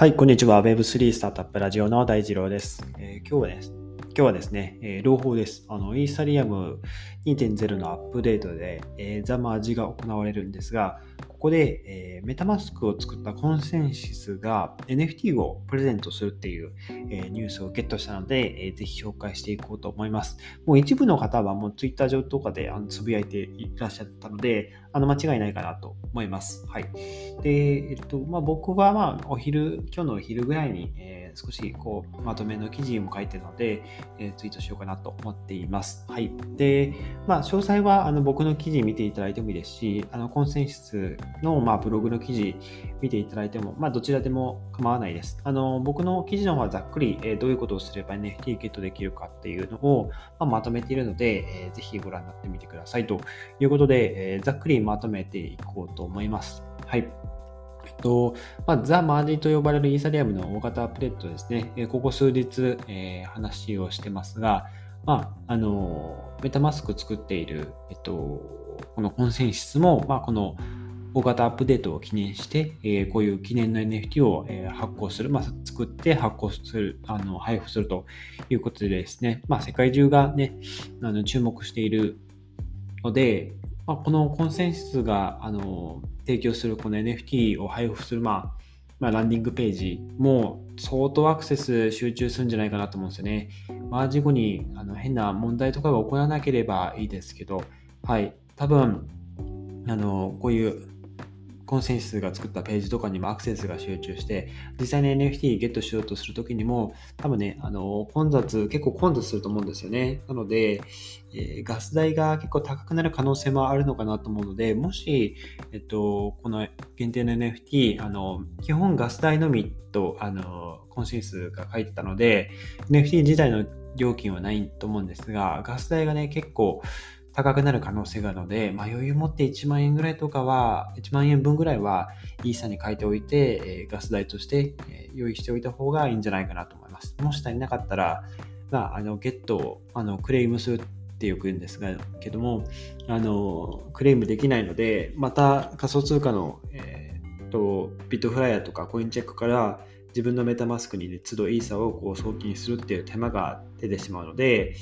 はい、こんにちは。Web3 スタートアップラジオの大二郎です。えー、今日はです、今日はですね、えー、朗報です。あの、イーサリアム2.0のアップデートで、えー、ザマージが行われるんですが、ここで、えー、メタマスクを作ったコンセンシスが NFT をプレゼントするっていう、えー、ニュースをゲットしたので、えー、ぜひ紹介していこうと思います。もう一部の方はもう Twitter 上とかであのつぶやいていらっしゃったので、あの間違いないかなと思います。はい。で、えっと、まあ、僕はまあお昼、今日のお昼ぐらいに、えー少しこうまとめの記事も書いてるので、えー、ツイートしようかなと思っています。はい。で、まあ、詳細はあの僕の記事見ていただいてもいいですし、あのコンセンシスの、まあ、ブログの記事見ていただいても、まあ、どちらでも構わないです。あの僕の記事の方はざっくり、えー、どういうことをすれば NFT ゲットできるかっていうのを、まあ、まとめているので、えー、ぜひご覧になってみてくださいということで、えー、ざっくりまとめていこうと思います。はい。と、まあ、ザ・マージと呼ばれるイーサリアムの大型アップデートですね、ここ数日、えー、話をしてますが、まあ、あの、メタマスク作っている、えっと、このコンセンシスも、まあ、この大型アップデートを記念して、えー、こういう記念の NFT を、えー、発行する、まあ、作って発行する、あの、配布するということでですね、まあ、世界中がね、あの注目しているので、まあ、このコンセンシスが、あの、提供するこの NFT を配布する、まあ、まあ、ランディングページも相当アクセス集中するんじゃないかなと思うんですよね。マージ後にあの変な問題とかが起こらなければいいですけど、はい、多分、あの、こういうコンセンサスが作ったページとかにもアクセスが集中して、実際に NFT ゲットしようとするときにも、多分ね、あの、混雑、結構混雑すると思うんですよね。なので、えー、ガス代が結構高くなる可能性もあるのかなと思うので、もし、えっと、この限定の NFT、あの、基本ガス代のみと、あの、コンセンサスが書いてたので、NFT 自体の料金はないと思うんですが、ガス代がね、結構、高くなる可能性があるので、まあ、余裕持って1万円ぐらいとかは、1万円分ぐらいはイーサに書いておいて、えガス代として、え用意しておいた方がいいんじゃないかなと思います。もし足りなかったら、まあ、あのゲットをあのクレームするってよく言うんですが、けども、あのクレームできないので、また仮想通貨の、えー、とビットフライヤーとかコインチェックから自分のメタマスクに、ね、都度イーサをこう送金するっていう手間が出てしまうので、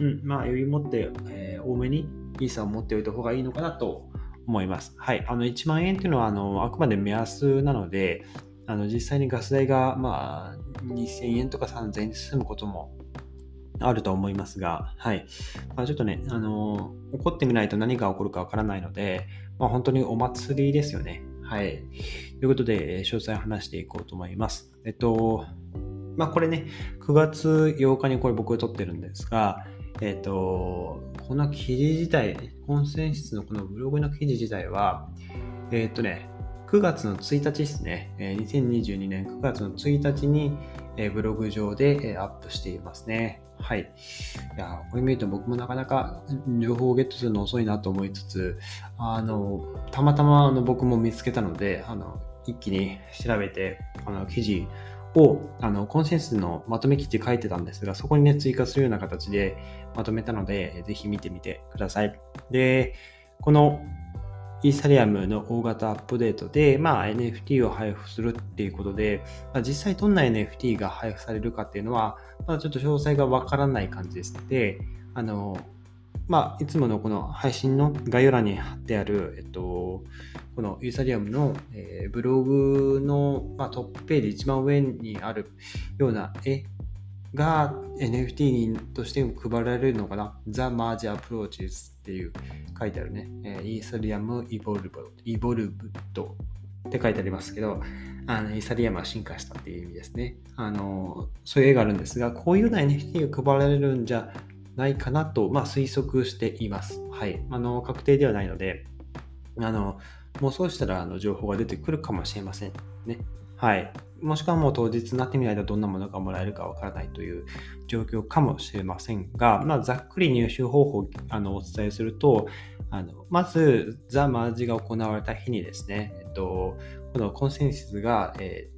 うん、まあ余裕持って、えー、多めにイーサを持っておいた方がいいのかなと思います。はい。あの1万円っていうのはあのあくまで目安なので、あの実際にガス代がまあ2000円とか3000円で済むこともあると思いますが、はい。まあ、ちょっとね、あのー、怒ってみないと何が起こるかわからないので、まあ、本当にお祭りですよね。はい。ということで、詳細話していこうと思います。えっと、まあこれね、9月8日にこれ僕撮ってるんですが、えっと、この記事自体、コンセンシスのこのブログの記事自体は、えっとね、9月の1日ですね、2022年9月の1日にブログ上でアップしていますね。はい。いや、これ見ると僕もなかなか情報をゲットするの遅いなと思いつつ、あの、たまたまあの僕も見つけたので、あの、一気に調べて、この記事を、あの、コンセンスのまとめ記事書いてたんですが、そこにね、追加するような形でまとめたので、ぜひ見てみてください。で、このイーサリアムの大型アップデートで、まあ、NFT を配布するっていうことで、まあ、実際どんな NFT が配布されるかっていうのは、まだちょっと詳細がわからない感じですので、あの、まあ、いつものこの配信の概要欄に貼ってある、えっと、このイーサリアムの、えー、ブログの、まあ、トップページ一番上にあるような絵が NFT としても配られるのかな ?The Merge Approaches っていう書いてあるね。えー、イーサリアムイボルブイボルブドって書いてありますけど、あのイーサリアムは進化したっていう意味ですね。あのそういう絵があるんですが、こういうような NFT が配られるんじゃないかなと、まあ、推測しています。はい。あの確定ではないので、あのもうそうしたらあの情報が出てくるかもしれませんね。はい。もしくはもう当日になってみないとどんなものがもらえるかわからないという状況かもしれませんが、まあ、ざっくり入手方法をあのお伝えすると、あのまず、ザ・マージが行われた日にですね、えっと、このコンセンシスが、えー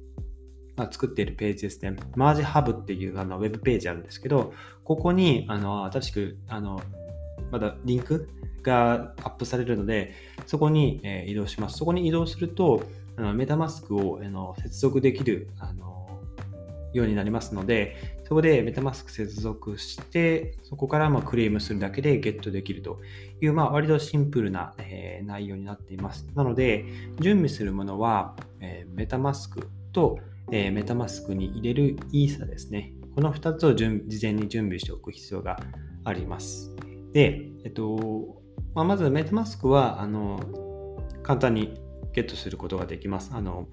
まあ、作っているページですね、マージハブっていうあのウェブページあるんですけど、ここにあの新しくあのまだリンクがアップされるので、そこに、え、移動します。そこに移動すると、あのメタマスクをあの接続できるあのようになりますので、そこでメタマスク接続して、そこからまクレームするだけでゲットできるという、まあ、割とシンプルな、えー、内容になっています。なので、準備するものは、えー、メタマスクと、えー、メタマスクに入れるイーサですね。この2つを事前に準備しておく必要があります。で、えっと、まあ、まずメタマスクは、あの、簡単にゲットすることができます。あの、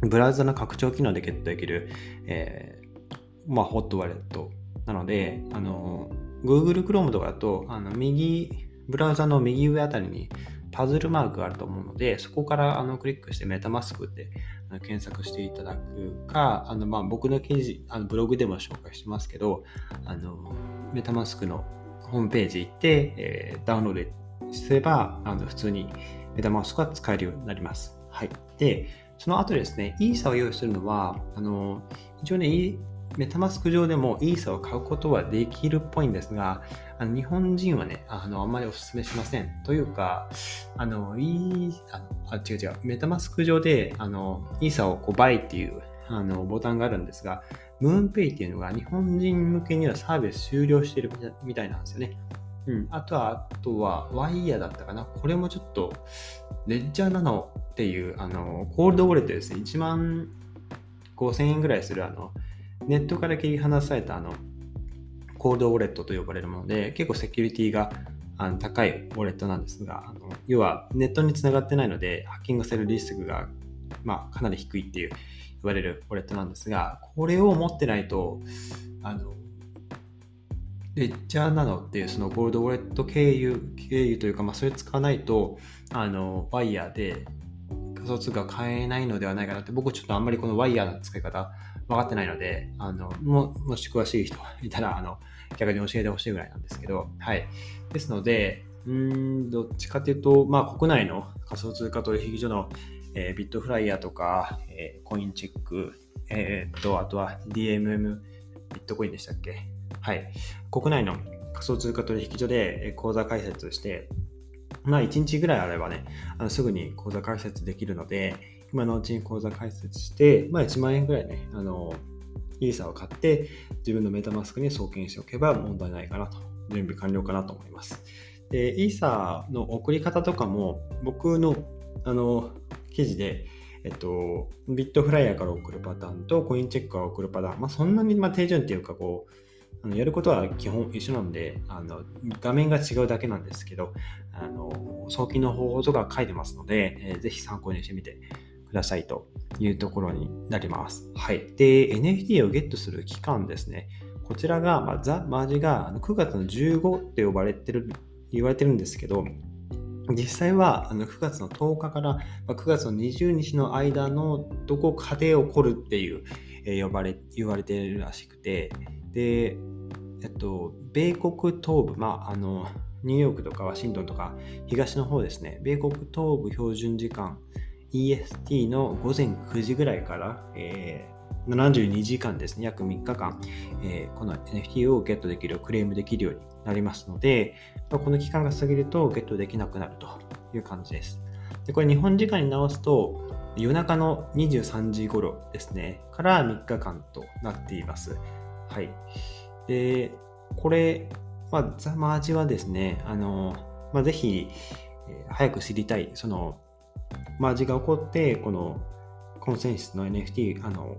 ブラウザの拡張機能でゲットできる、えー、まあ、ホットワレットなので、あの、Google Chrome とかだと、あの、右、ブラウザの右上あたりにパズルマークがあると思うので、そこからあのクリックしてメタマスクって検索していただくか、あのまあ僕の記事、あのブログでも紹介してますけど、あのメタマスクのホームページ行って、えー、ダウンロードすれば、あの普通にメタマスクが使えるようになります。はい。で、その後ですね、イーサを用意するのは、あの一応ね、メタマスク上でもイーサを買うことはできるっぽいんですが、あの日本人はね、あの、あんまりお勧めしません。というか、あの、いい、ああ、違う違う、メタマスク上で、あの、イーサをこう、バイっていう、あの、ボタンがあるんですが、ムーンペイっていうのが日本人向けにはサービス終了してるみたいなんですよね。うん。あとは、あとは、ワイヤーだったかな。これもちょっと、レッジャーナノっていう、あの、コールドウォレットですね。1万5000円ぐらいする、あの、ネットから切り離されたあのコールドウォレットと呼ばれるもので、結構セキュリティが高いウォレットなんですが、あの要はネットにつながってないので、ハッキングされるリスクが、まあ、かなり低いっていう言われるウォレットなんですが、これを持ってないと、あのレッジャーなのっていうそのゴールドウォレット経由、経由というか、まあ、それ使わないと、あの、バイヤーで仮想通貨買えないのではないかなって、僕ちょっとあんまりこのワイヤーの使い方分かってないので、あの、ももし詳しい人がいたら、あの、逆に教えてほしいぐらいなんですけど、はい。ですので、うん、どっちかというと、まあ、国内の仮想通貨取引所の、えー、ビットフライヤーとか、えー、コインチェック、えー、っと、あとは DMM、ビットコインでしたっけ？はい。国内の仮想通貨取引所で口座開設して、まあ、1日ぐらいあればね、あのすぐに口座開設できるので、今のうちに口座開設して、まあ、1万円ぐらいね、あの、イーサを買って、自分のメタマスクに送金しておけば問題ないかなと、準備完了かなと思います。で、イーサの送り方とかも、僕の、あの、記事で、えっと、ビットフライヤーから送るパターンとコインチェックから送るパターン、まあ、そんなに、まあ、手順っていうか、こう、あのやることは基本一緒なんであの、画面が違うだけなんですけど、あの送金の方法とか書いてますので、えー、ぜひ参考にしてみてくださいというところになります。はい。で、NFT をゲットする期間ですね。こちらが、まあ、ザ・マージが9月の15って呼ばれてる、言われてるんですけど、実際はあの9月の10日から9月の20日の間のどこかで起こるっていう、呼ばれ言われてるらしくてで、えっと、米国東部、まあ、あのニューヨークとかワシントンとか東の方ですね米国東部標準時間 EST の午前9時ぐらいから、えー、72時間ですね、約3日間、えー、この NFT をゲットできる、クレームできるようになりますので、この期間が過ぎるとゲットできなくなるという感じです。でこれ日本時間に直すと、夜中の23時頃ですね、から3日間となっています。はい。で、これ、まあ、ザ・マージはですね、あの、まあ、ぜひ、早く知りたい、その、マージが起こって、このコンセンシスの NFT、あの、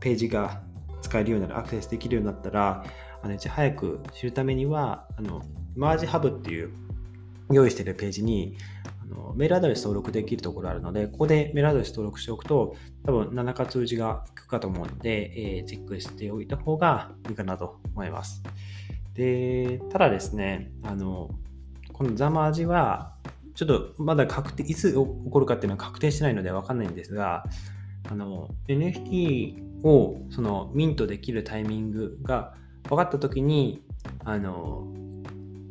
ページが使えるようになる、アクセスできるようになったら、あのいち早く知るためには、あの、マージハブっていう用意してるページに、のメールアドレス登録できるところあるので、ここでメールアドレス登録しておくと、多分何らか通知が行くかと思うので、えー、チェックしておいた方がいいかなと思います。で、ただですね、あの、このザマージは、ちょっとまだ確定、いつ起こるかっていうのは確定してないのでわかんないんですが、あの、NFT をそのミントできるタイミングが分かったときに、あの、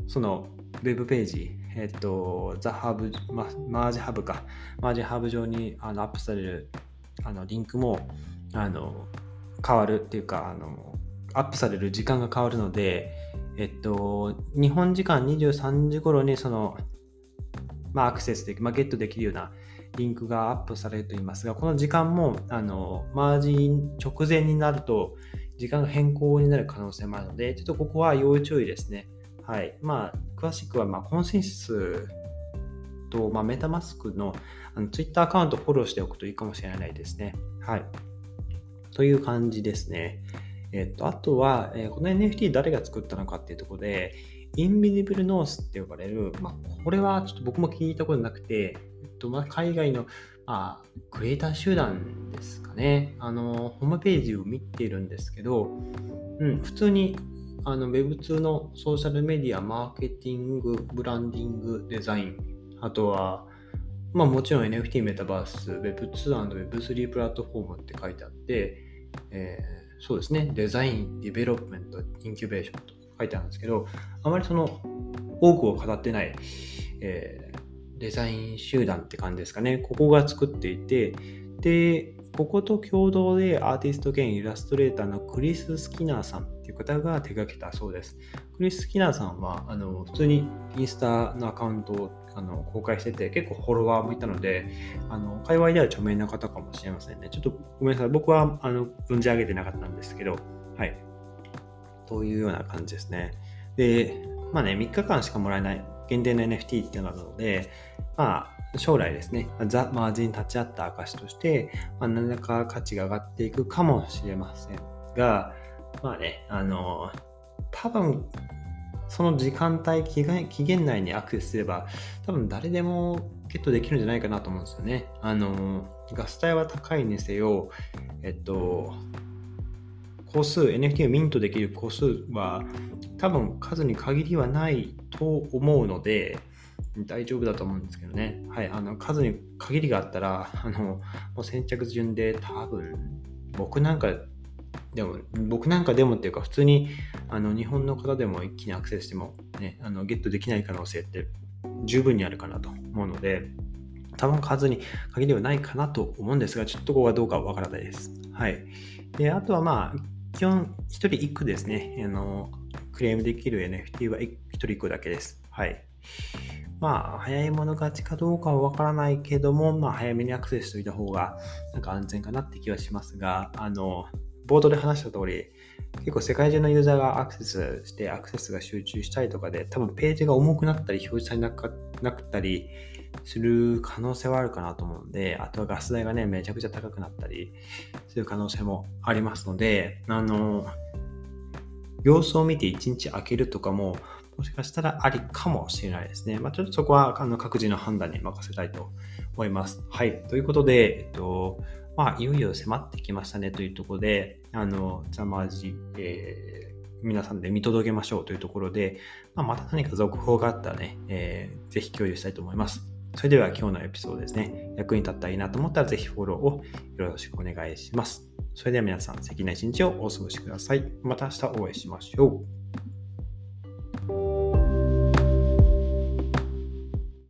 そのウェブページ、えっと、ザ・ハブ、マージハブか、マージハブ上にあのアップされるあのリンクもあの変わるっていうかあの、アップされる時間が変わるので、えっと、日本時間23時頃にそのまあ、アクセスでき、まあ、ゲットできるようなリンクがアップされると言いますが、この時間も、あの、マージ直前になると、時間が変更になる可能性もあるので、ちょっとここは要注意ですね。はい。まあ、詳しくは、まあ、コンセンサスと、まあ、メタマスクのあの Twitter アカウントをフォローしておくといいかもしれないですね。はい。という感じですね。えっと、あとは、えー、この NFT 誰が作ったのかっていうところで、インビジブルノースって呼ばれる、まあ、これはちょっと僕も聞いたことなくて、えっとまあ、海外の、まあ、クリエイター集団ですかね。あの、ホームページを見ているんですけど、うん、普通にあの Web2 のソーシャルメディア、マーケティング、ブランディング、デザイン、あとは、まあもちろん NFT メタバース、Web2&Web3 プラットフォームって書いてあって、えー、そうですね、 design、development、incubation と書いてあるんですけど、あまりその多くを語ってない、えー、デザイン集団って感じですかね。ここが作っていて、で、ここと共同でアーティスト兼イラストレーターのクリス・スキナーさんっていう方が手掛けたそうです。クリス・スキナーさんはあの普通にインスタのアカウントをあの公開してて結構フォロワーもいたので、あの界隈では著名な方かもしれませんね。ちょっとごめんなさい。僕はあの存じ上げてなかったんですけど、はい。というような感じですね。で、まあね、3日間しかもらえない限定の NFT っていうのなので、まあ、将来ですね、ザ・マージに立ち会った証として、まあ、何らか価値が上がっていくかもしれませんが、まあね、あの、多分、その時間帯、期限内にアクセスすれば、多分誰でもゲットできるんじゃないかなと思うんですよね。あの、ガス代は高いにせよ、えっと、個数、NFT をミントできる個数は多分数に限りはないと思うので、大丈夫だと思うんですけどね。はい、あの数に限りがあったら、あのもう先着順で多分、僕なんかでも、僕なんかでもっていうか、普通にあの日本の方でも一気にアクセスしても、ね、あのゲットできない可能性って十分にあるかなと思うので、多分数に限りはないかなと思うんですが、ちょっとここはどうかわからないです。はい。で、あとはまあ、基本1人1句ですね。あのクレームできる NFT は1人1個だけです。はい。まあ、早い者勝ちかどうかはわからないけども、まあ、早めにアクセスしておいた方が、なんか安全かなって気はしますが、あの、ボードで話した通り、結構世界中のユーザーがアクセスしてアクセスが集中したりとかで、多分ページが重くなったり表示されなかったりする可能性はあるかなと思うので、あとはガス代がね、めちゃくちゃ高くなったりする可能性もありますので、あの、様子を見て1日空けるとかも、もしかしたらありかもしれないですね。まあ、ちょっとそこはあの各自の判断に任せたいと思います。はい。ということで、えっと、まあ、いよいよ迫ってきましたねというところで、あの、ザマージ、えー、皆さんで見届けましょうというところで、まあ、また何か続報があったらね、えー、ぜひ共有したいと思います。それでは今日のエピソードですね、役に立ったらいいなと思ったらぜひフォローをよろしくお願いします。それでは皆さん、素敵な一日をお過ごしください。また明日お会いしましょう。